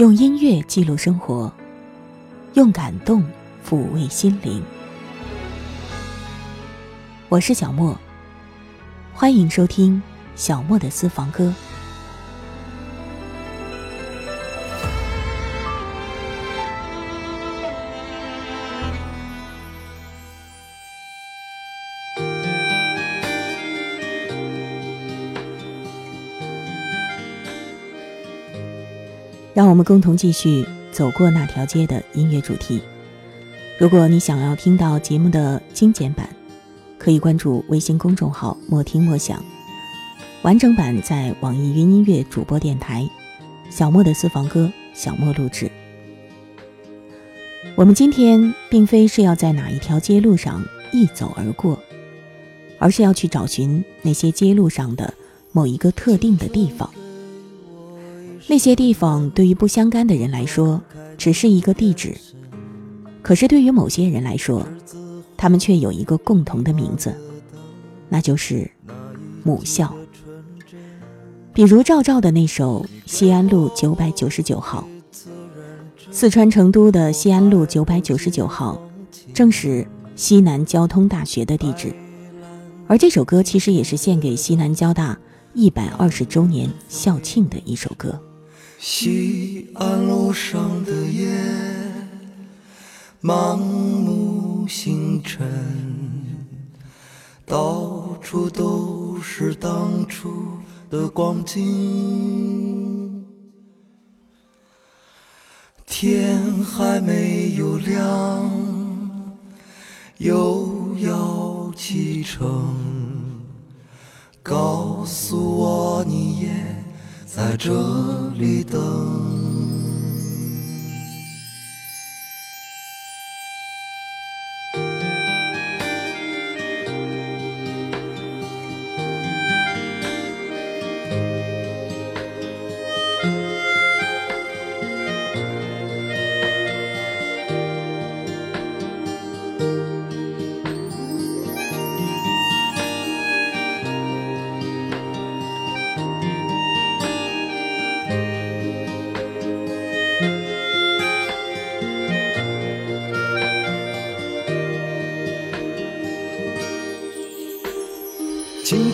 用音乐记录生活，用感动抚慰心灵。我是小莫，欢迎收听小莫的私房歌。让我们共同继续走过那条街的音乐主题。如果你想要听到节目的精简版，可以关注微信公众号“莫听莫想”，完整版在网易云音乐主播电台“小莫的私房歌”小莫录制。我们今天并非是要在哪一条街路上一走而过，而是要去找寻那些街路上的某一个特定的地方。那些地方对于不相干的人来说，只是一个地址；可是对于某些人来说，他们却有一个共同的名字，那就是母校。比如赵照的那首《西安路九百九十九号》，四川成都的西安路九百九十九号，正是西南交通大学的地址，而这首歌其实也是献给西南交大一百二十周年校庆的一首歌。西安路上的夜，满目星辰，到处都是当初的光景。天还没有亮，又要启程，告诉我你也。在这里等。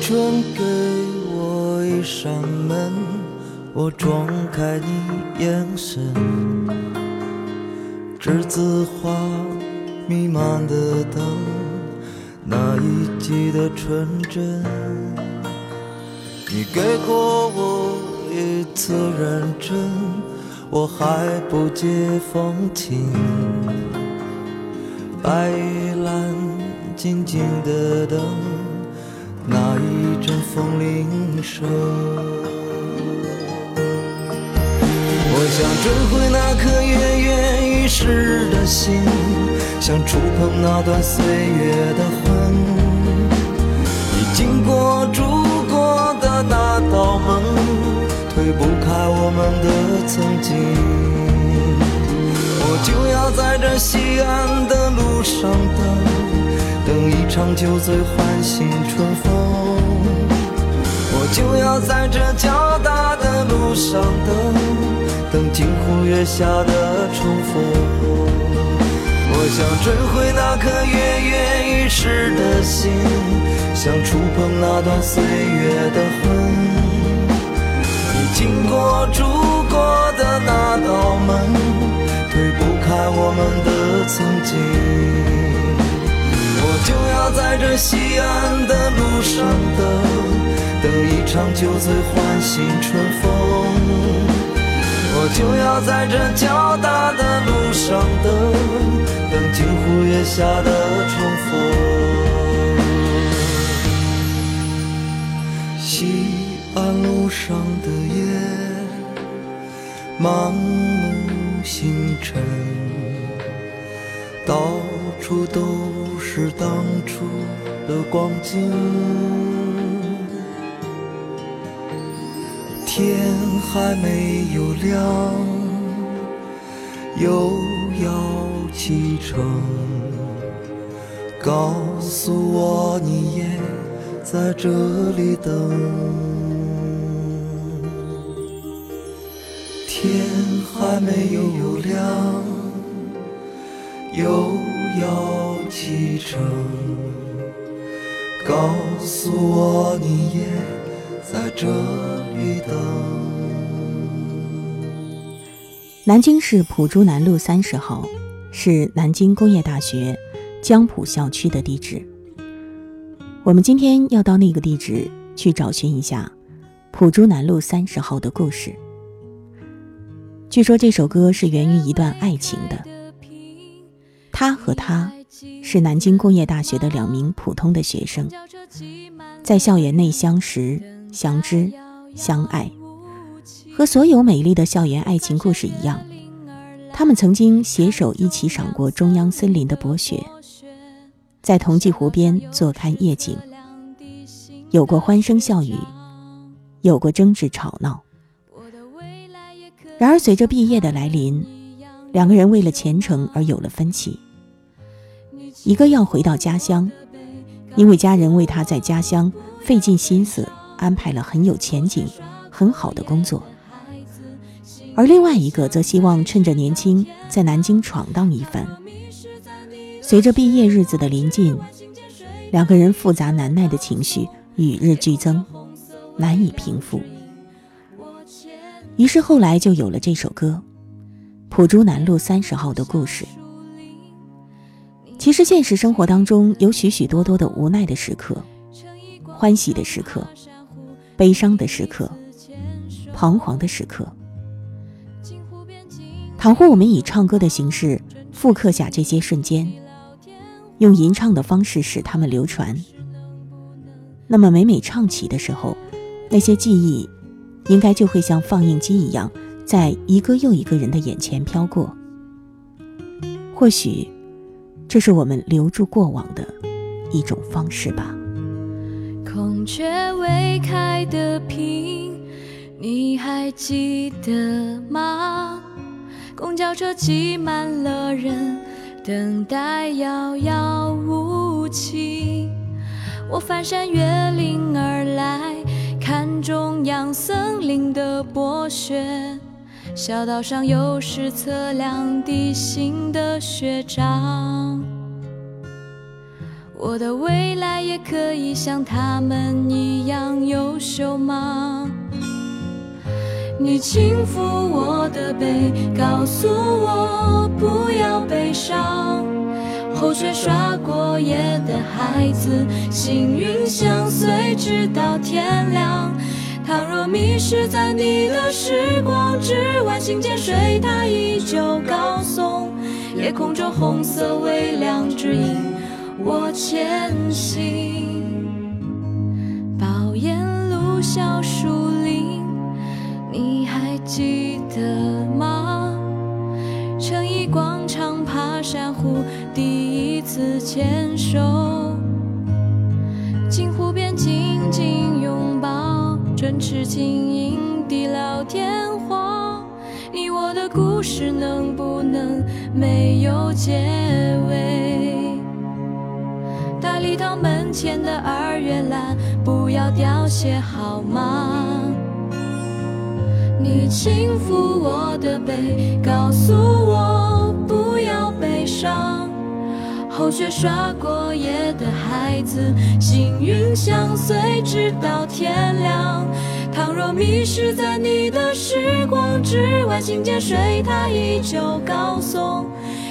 春给我一扇门，我撞开你眼神，栀子花弥漫的灯，那一季的纯真。你给过我一次认真，我还不解风情。白玉兰静静的等。那一阵风铃声，我想追回那颗跃跃欲试的心，想触碰那段岁月的痕，已经过、住过的那道门，推不开我们的曾经。我就要在这西安的路上等。等一场酒醉唤醒春风，我就要在这交大的路上等，等惊鸿月下的重逢。我想追回那颗跃跃欲试的心，想触碰那段岁月的痕，你经过、住过的那道门，推不开我们的曾经。就要在这西安的路上等，等一场酒醉唤醒春风。我就要在这交大的路上等，等金湖月下的重逢。西安路上的夜，满目星辰，到处都。是当初的光景，天还没有亮，又要启程。告诉我你也在这里等，天。还没有亮，又要启程。告诉我你也在这里等。南京市浦珠南路三十号，是南京工业大学江浦校区的地址。我们今天要到那个地址去找寻一下浦珠南路三十号的故事。据说这首歌是源于一段爱情的。他和她是南京工业大学的两名普通的学生，在校园内相识、相知、相爱。和所有美丽的校园爱情故事一样，他们曾经携手一起赏过中央森林的薄雪，在同济湖边坐看夜景，有过欢声笑语，有过争执吵闹。然而，随着毕业的来临，两个人为了前程而有了分歧。一个要回到家乡，因为家人为他在家乡费尽心思安排了很有前景、很好的工作。而另外一个则希望趁着年轻，在南京闯荡一番。随着毕业日子的临近，两个人复杂难耐的情绪与日俱增，难以平复。于是后来就有了这首歌《浦珠南路三十号》的故事。其实现实生活当中有许许多多的无奈的时刻，欢喜的时刻，悲伤的时刻，彷徨的时刻。倘或我们以唱歌的形式复刻下这些瞬间，用吟唱的方式使它们流传，那么每每唱起的时候，那些记忆应该就会像放映机一样，在一个又一个人的眼前飘过。或许，这是我们留住过往的一种方式吧。孔雀未开的屏，你还记得吗？公交车挤满了人，等待遥遥无期。我翻山越岭而来，看中央森林的薄雪。小道上有时测量地形的学长。我的未来也可以像他们一样优秀吗？你轻抚我的背，告诉我不要悲伤。后雪刷过夜的孩子，幸运相随直到天亮。倘若迷失在你的时光之外，心间水它依旧高耸，夜空中红色微亮指引我前行。宝岩路小树林。你还记得吗？城邑广场爬山虎，第一次牵手，镜湖边紧紧拥抱，唇齿轻盈地聊天话。你我的故事能不能没有结尾？大礼堂门前的二月兰，不要凋谢好吗？你轻抚我的背，告诉我不要悲伤。后雪刷过夜的孩子，幸运相随直到天亮。倘若迷失在你的时光之外，心间水它依旧高耸，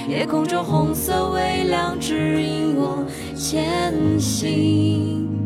夜空中红色微亮指引我前行。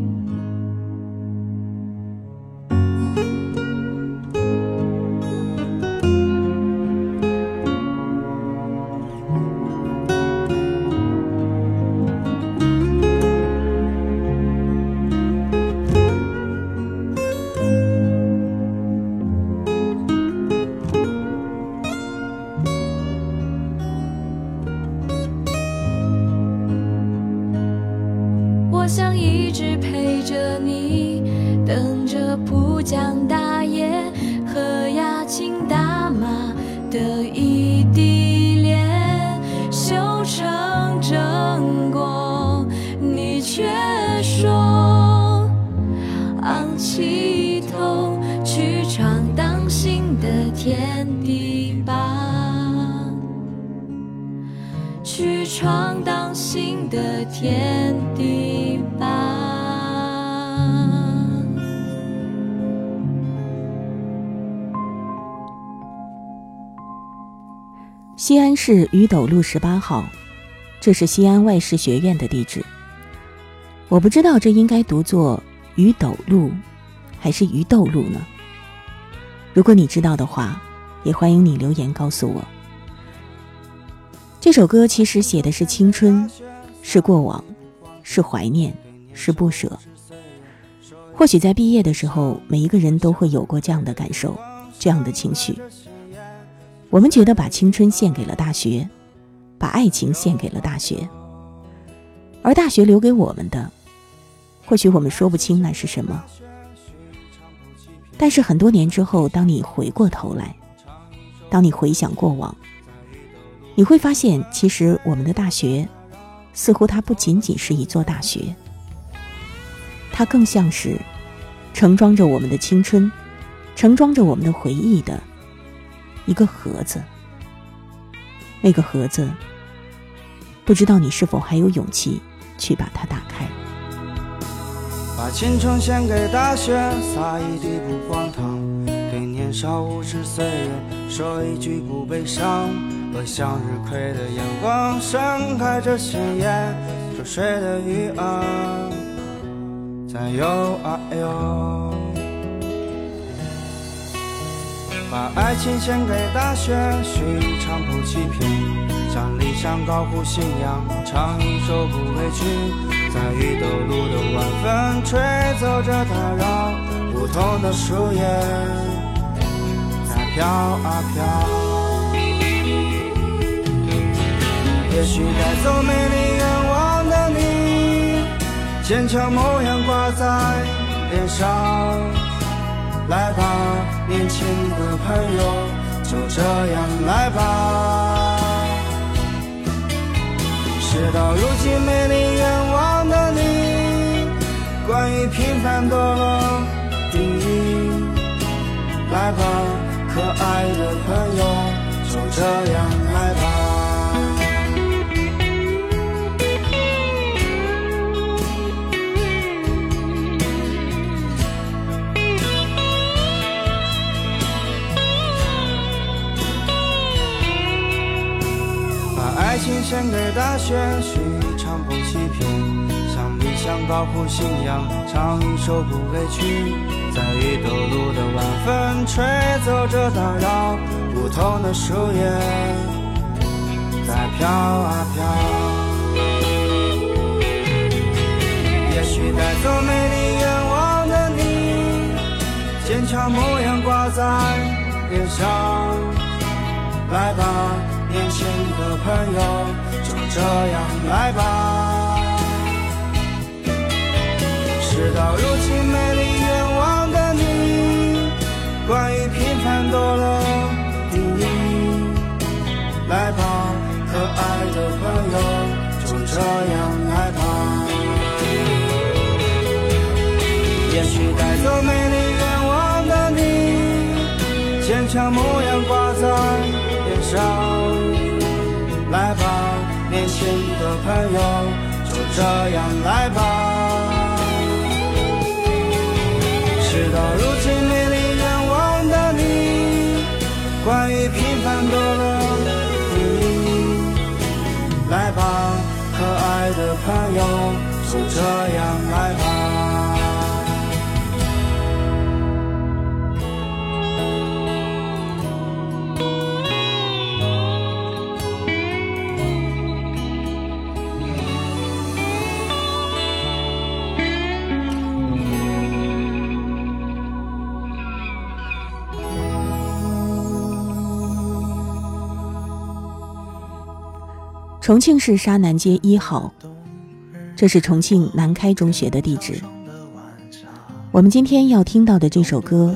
市鱼斗路十八号，这是西安外事学院的地址。我不知道这应该读作鱼斗路，还是鱼斗路呢？如果你知道的话，也欢迎你留言告诉我。这首歌其实写的是青春，是过往，是怀念，是不舍。或许在毕业的时候，每一个人都会有过这样的感受，这样的情绪。我们觉得把青春献给了大学，把爱情献给了大学，而大学留给我们的，或许我们说不清那是什么。但是很多年之后，当你回过头来，当你回想过往，你会发现，其实我们的大学，似乎它不仅仅是一座大学，它更像是盛装着我们的青春，盛装着我们的回忆的。一个盒子，那个盒子，不知道你是否还有勇气去把它打开。把青春献给大学，撒一地不荒唐，对年少无知岁月说一句不悲伤。和向日葵的阳光盛开着鲜艳，熟睡的鱼儿在游啊游。把爱情献给大雪，许一场不欺骗，向理想高呼信仰，唱一首不委屈，在雨斗路的晚风吹走着打扰，梧桐的树叶在飘啊飘。也许带走美丽愿望的你，坚强模样挂在脸上。来吧，年轻的朋友，就这样来吧。事到如今，美丽愿望的你，关于平凡多了定义。来吧，可爱的朋友，就这样献给大学，许一场不欺骗，向理想高呼信仰，唱一首不委屈，在雨斗路的晚风吹走这打扰，梧桐的树叶在飘啊飘。也许带走美丽愿望的你，坚强模样挂在脸上，来吧。年轻的朋友，就这样来吧。事到如今，美丽愿望的你，关于平凡多了定义。来吧，可爱的朋友，就这样来吧。也许带走美丽愿望的你，坚强模样挂在上。来吧，年轻的朋友，就这样来吧。事到如今，美丽愿望的你，关于平凡多了定义。来吧，可爱的朋友，就这样来吧。重庆市沙南街一号，这是重庆南开中学的地址。我们今天要听到的这首歌，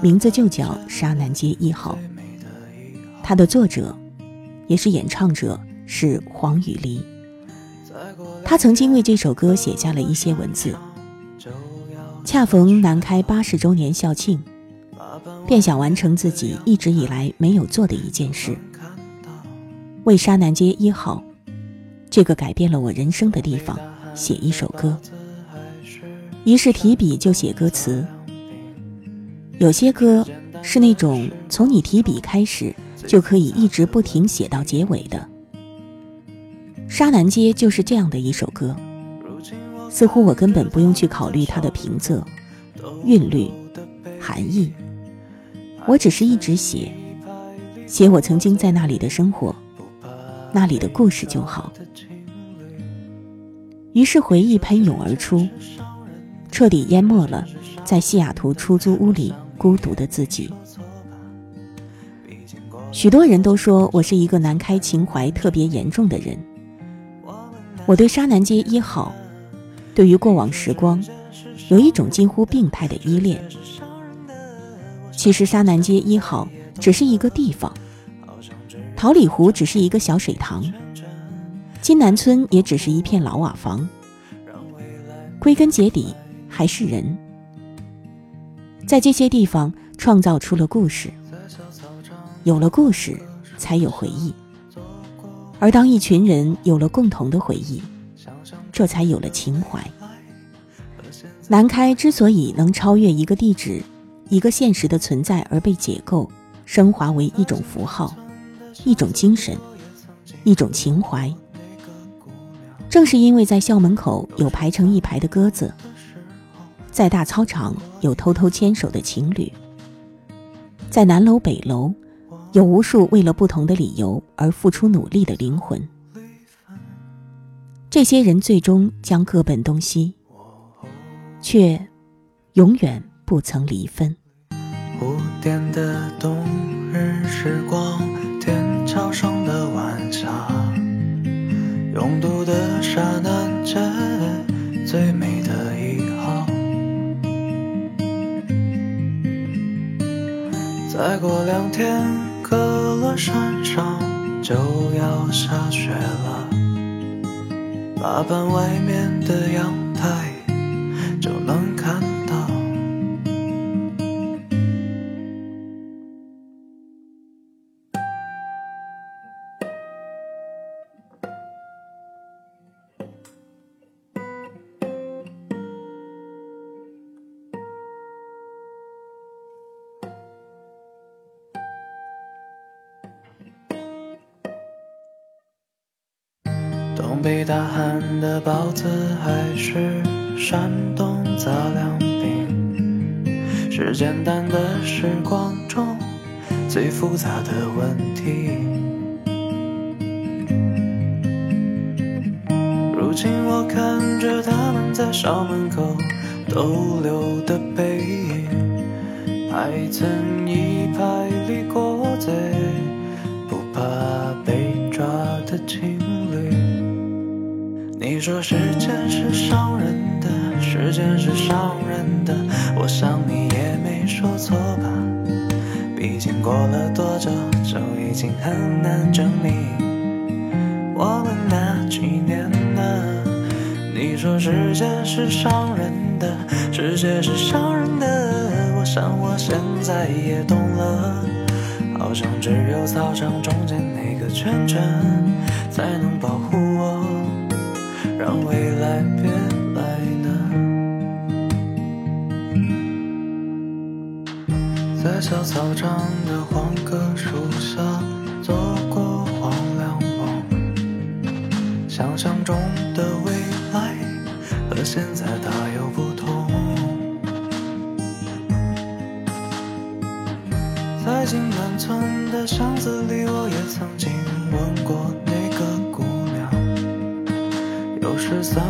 名字就叫《沙南街一号》。它的作者，也是演唱者是黄雨梨。他曾经为这首歌写下了一些文字。恰逢南开八十周年校庆，便想完成自己一直以来没有做的一件事，为沙南街一号。这个改变了我人生的地方写一首歌。于是提笔就写歌词。有些歌是那种从你提笔开始就可以一直不停写到结尾的。沙南街就是这样的一首歌，似乎我根本不用去考虑它的平仄、韵律、含义，我只是一直写，写我曾经在那里的生活，那里的故事就好。于是回忆喷涌而出。彻底淹没了在西雅图出租屋里孤独的自己。许多人都说我是一个南开情怀特别严重的人。我对沙南街一号，对于过往时光，有一种近乎病态的依恋。其实沙南街一号只是一个地方，桃李湖只是一个小水塘，金南村也只是一片老瓦房。归根结底。还是人，在这些地方创造出了故事，有了故事，才有回忆。而当一群人有了共同的回忆，这才有了情怀。南开之所以能超越一个地址、一个现实的存在而被解构、升华为一种符号、一种精神、一种情怀，正是因为在校门口有排成一排的鸽子。在大操场有偷偷牵手的情侣，在南楼北楼有无数为了不同的理由而付出努力的灵魂。这些人最终将各奔东西，却永远不曾离分。五点的冬日时光，过两天，可乐山上就要下雪了。麻烦外面的阳子还是山东杂粮饼，是简单的时光中最复杂的问题。如今我看着他们在校门口逗留的背影，排成一排里过嘴，不怕被抓的情侣。你说时间是伤人的，时间是伤人的，我想你也没说错吧？毕竟过了多久，就已经很难证明我们那几年呢？你说时间是伤人的，世界是伤人的，我想我现在也懂了，好像只有操场中间那个圈圈才能保护小操场的黄葛树下做过黄凉梦，想象中的未来和现在大有不同。在金南村的巷子里，我也曾经问过那个姑娘。有时散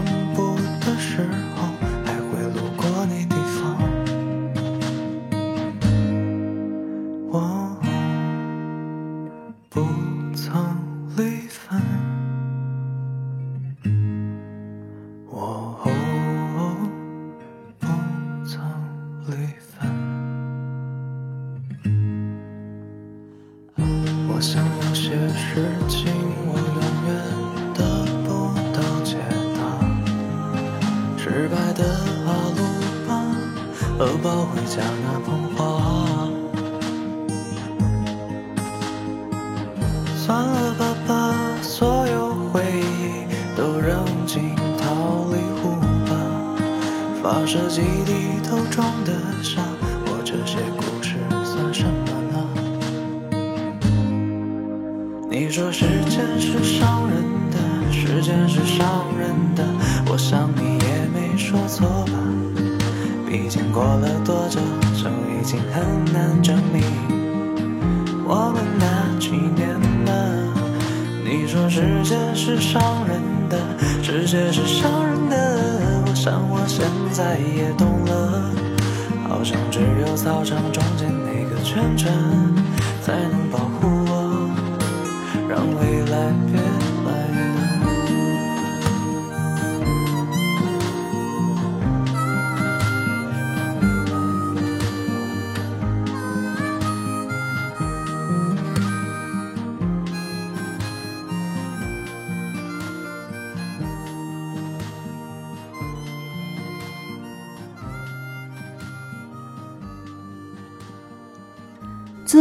说时间是伤人的，时间是伤人的，我想你也没说错吧？毕竟过了多久，就已经很难证明我们那几年了。你说时间是伤人的，世界是伤人的。我想我现在也懂了，好像只有操场中间那个圈圈，才能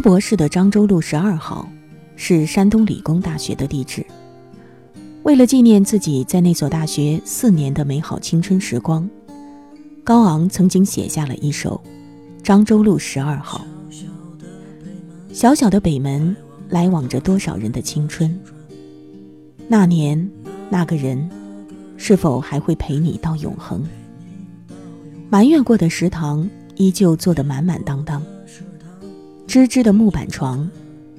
博士的漳州路十二号，是山东理工大学的地址。为了纪念自己在那所大学四年的美好青春时光，高昂曾经写下了一首《漳州路十二号》。小小的北门，来往着多少人的青春？那年，那个人，是否还会陪你到永恒？埋怨过的食堂，依旧坐得满满当当。吱吱的木板床，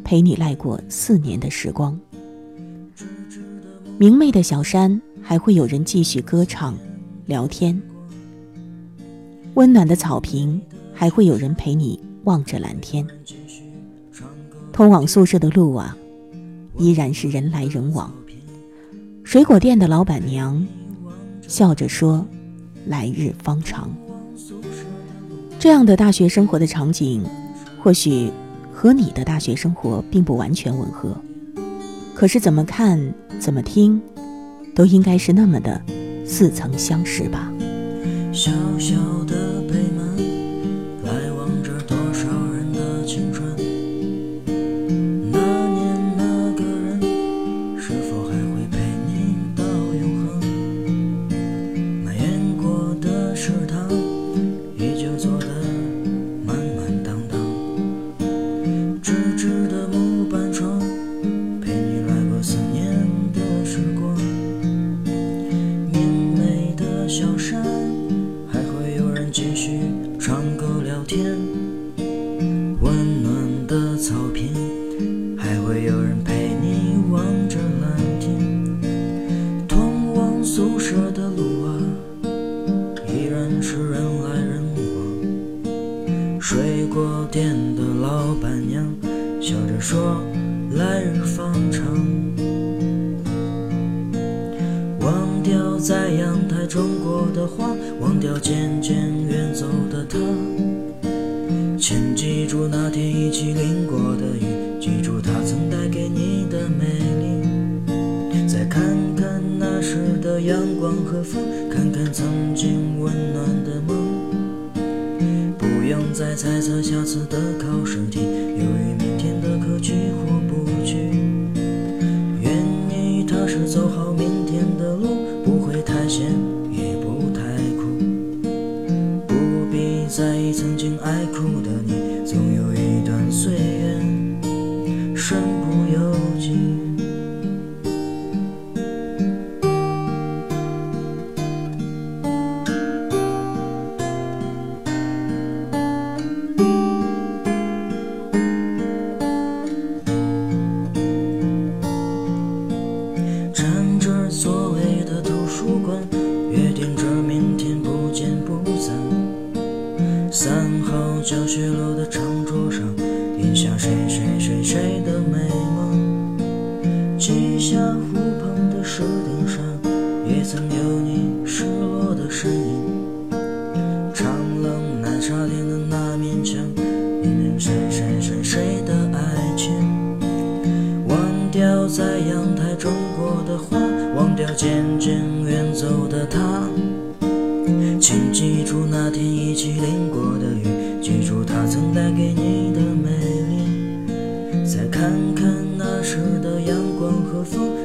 陪你赖过四年的时光。明媚的小山，还会有人继续歌唱、聊天。温暖的草坪，还会有人陪你望着蓝天。通往宿舍的路啊，依然是人来人往。水果店的老板娘，笑着说：“来日方长。”这样的大学生活的场景。或许和你的大学生活并不完全吻合，可是怎么看怎么听，都应该是那么的似曾相识吧。过的话忘掉渐渐远走的他。请记住那天一起淋过的雨记住他曾带给你的美丽。再看看那时的阳光和风看看曾经温暖的梦。不用再猜测下次的考试题后，教学楼的长桌上，印下谁谁谁谁的美梦。几下湖旁的石头上，也曾有你失落的身影。长廊奶茶店的那面墙，印着谁谁谁谁的爱情。忘掉在阳台种过的花，忘掉渐渐远走的他。请记住那天一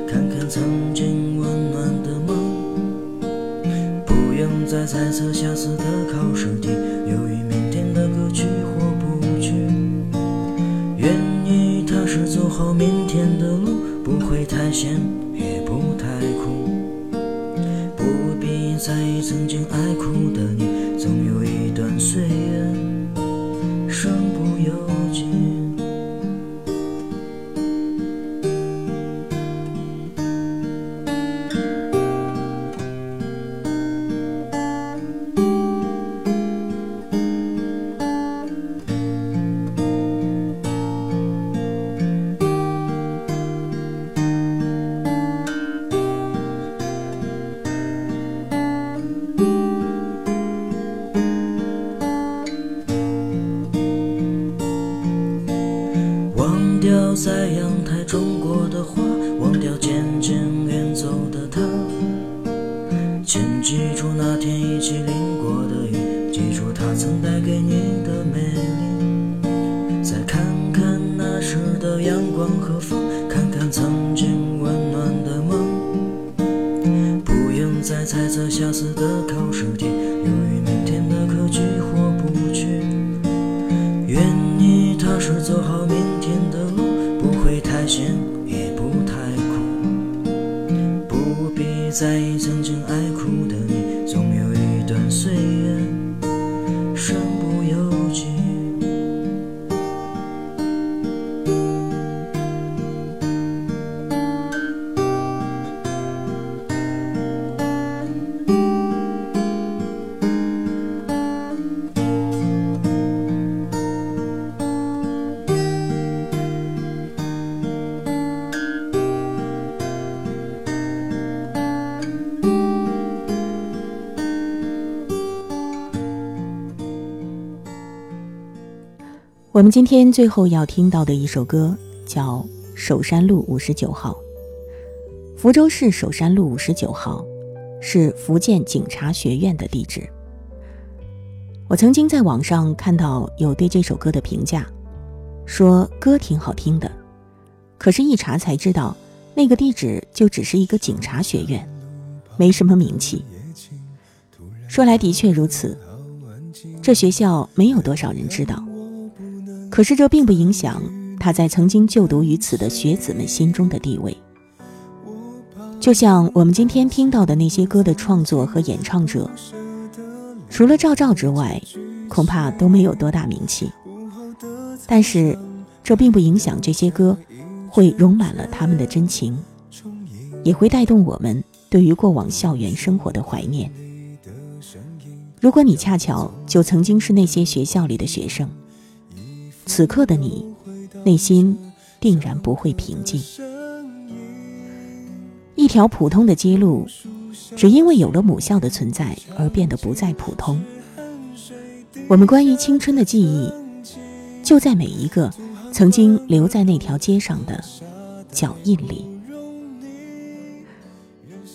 看看曾经温暖的梦。不用再猜测下次的考试在意曾经爱哭的你，总有一段岁月，我们今天最后要听到的一首歌叫《首山路五十九号》。福州市首山路五十九号是福建警察学院的地址。我曾经在网上看到有对这首歌的评价，说歌挺好听的，可是，一查才知道那个地址就只是一个警察学院，没什么名气。说来的确如此，这学校没有多少人知道。可是这并不影响他在曾经就读于此的学子们心中的地位。就像我们今天听到的那些歌的创作和演唱者，除了赵照之外，恐怕都没有多大名气。但是，这并不影响这些歌会融满了他们的真情，也会带动我们对于过往校园生活的怀念。如果你恰巧就曾经是那些学校里的学生。此刻的你，内心定然不会平静。一条普通的街路，只因为有了母校的存在而变得不再普通。我们关于青春的记忆，就在每一个曾经留在那条街上的脚印里。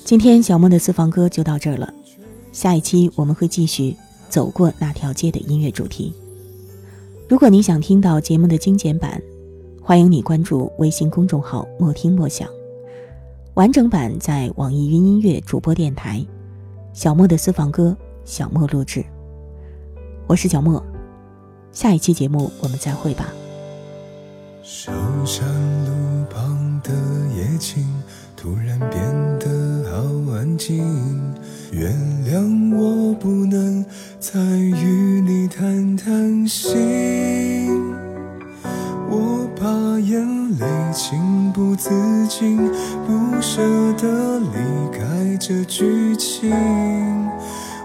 今天小莫的私房歌就到这儿了，下一期我们会继续走过那条街的音乐主题。如果你想听到节目的精简版，欢迎你关注微信公众号“莫听莫想”，完整版在网易云音乐主播电台。小莫的私房歌，小莫录制。我是小莫，下一期节目我们再会吧。寿山路旁的夜景突然变得好安静，原谅我不能再与你谈谈心。我怕眼泪情不自禁，不舍得离开这剧情。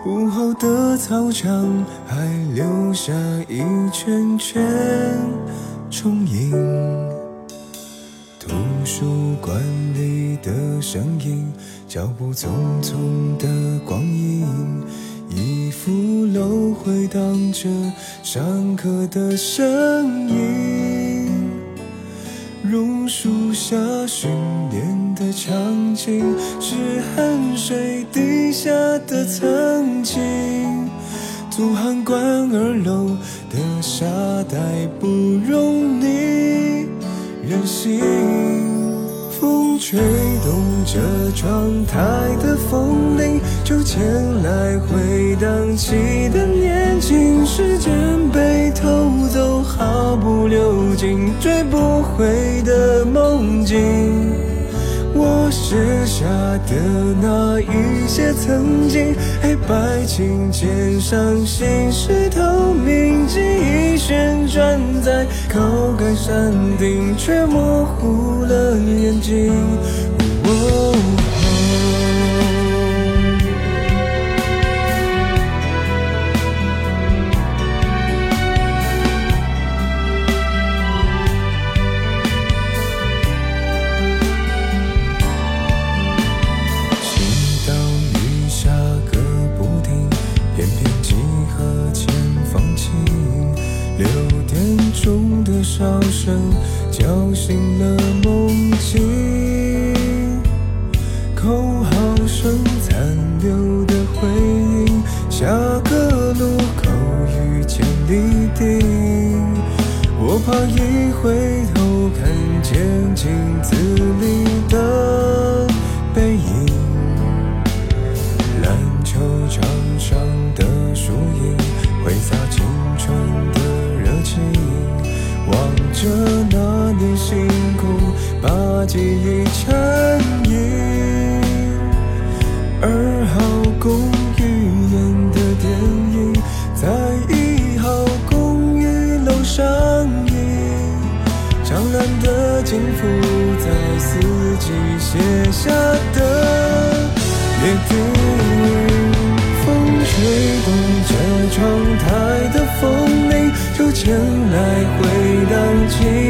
午后的操场还留下一圈圈重影，图书馆里的声音，脚步匆匆的光阴，一副楼回荡着上课的声音，榕树下训练的场景，是汗水滴下的曾经。阻汉关二楼的沙袋不容你任性，风。吹动着窗台的风铃，秋千来回荡起的年轻。时间被偷走，毫不留情，追不回的梦境。我写下的那一些曾经，黑白琴键上心事透明，记忆旋转在高杆山顶，却模糊了眼睛。笑声叫醒了梦境，口号声残留的回音。下个路口遇见你，我怕一回头看见镜子里的。记忆成瘾，二号公寓演的电影，在一号公寓楼上映，湛蓝的景湖，在四季写下的约定，风吹动着窗台的风铃，就前来回荡起。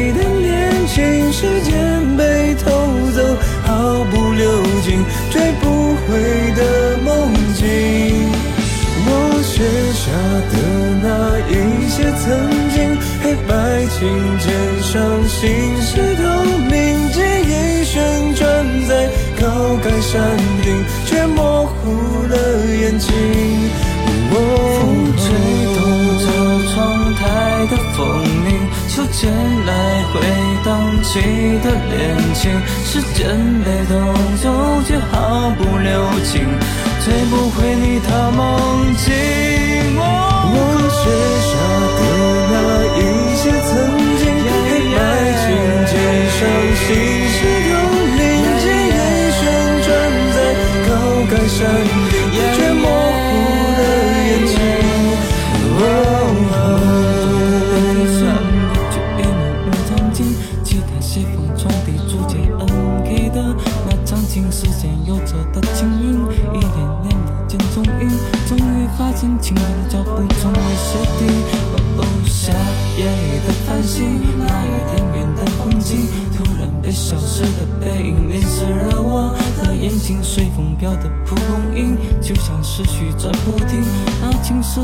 谁的恋情，时间被偷走，却毫不留情，追不回你的梦境。我写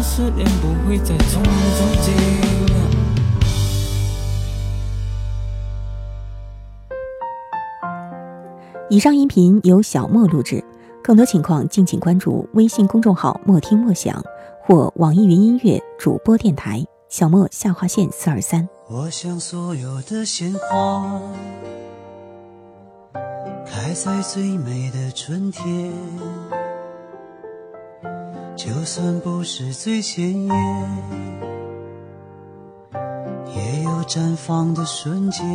青涩思念不会再从中经。以上音频由小莫录制，更多情况敬请关注微信公众号“莫听莫想”。或网易云音乐主播电台小莫下划线四二三。我想所有的鲜花开在最美的春天，就算不是最鲜艳，也有绽放的瞬间。